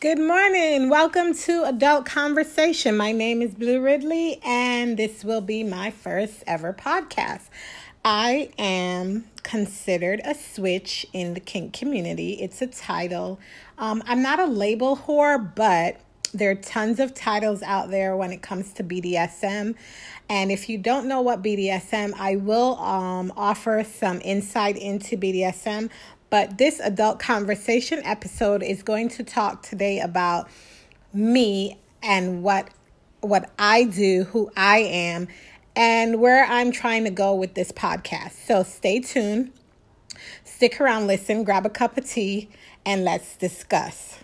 Good morning. Welcome to Adult Conversation. My name is Blue Ridley, and this will be my first ever podcast. I am considered a switch in the kink community. It's a title. Um, I'm not a label whore, but there are tons of titles out there when it comes to BDSM. And if you don't know what BDSM, I will um, offer some insight into BDSM. But this adult conversation episode is going to talk today about me and what what I do, who I am, and where I'm trying to go with this podcast. So stay tuned. Stick around, listen, grab a cup of tea, and let's discuss.